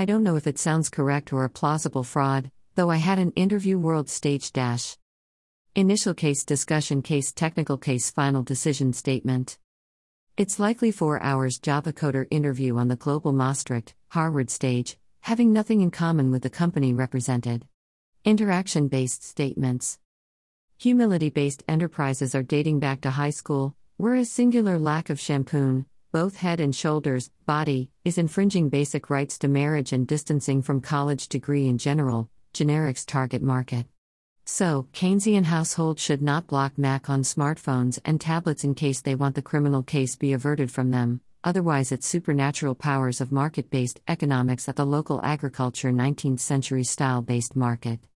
I don't know if it sounds correct or a plausible fraud, though I had an interview world stage dash. Initial case discussion case technical case final decision statement. It's likely 4 hours Java coder interview on the global Maastricht, Harvard stage, having nothing in common with the company represented. Interaction based statements. Humility based enterprises are dating back to high school, whereas singular lack of shampoo, both head and shoulders, body, is infringing basic rights to marriage and distancing from college degree in general, generics target market. So, Keynesian households should not block Mac on smartphones and tablets in case they want the criminal case be averted from them, otherwise, it's supernatural powers of market based economics at the local agriculture 19th century style based market.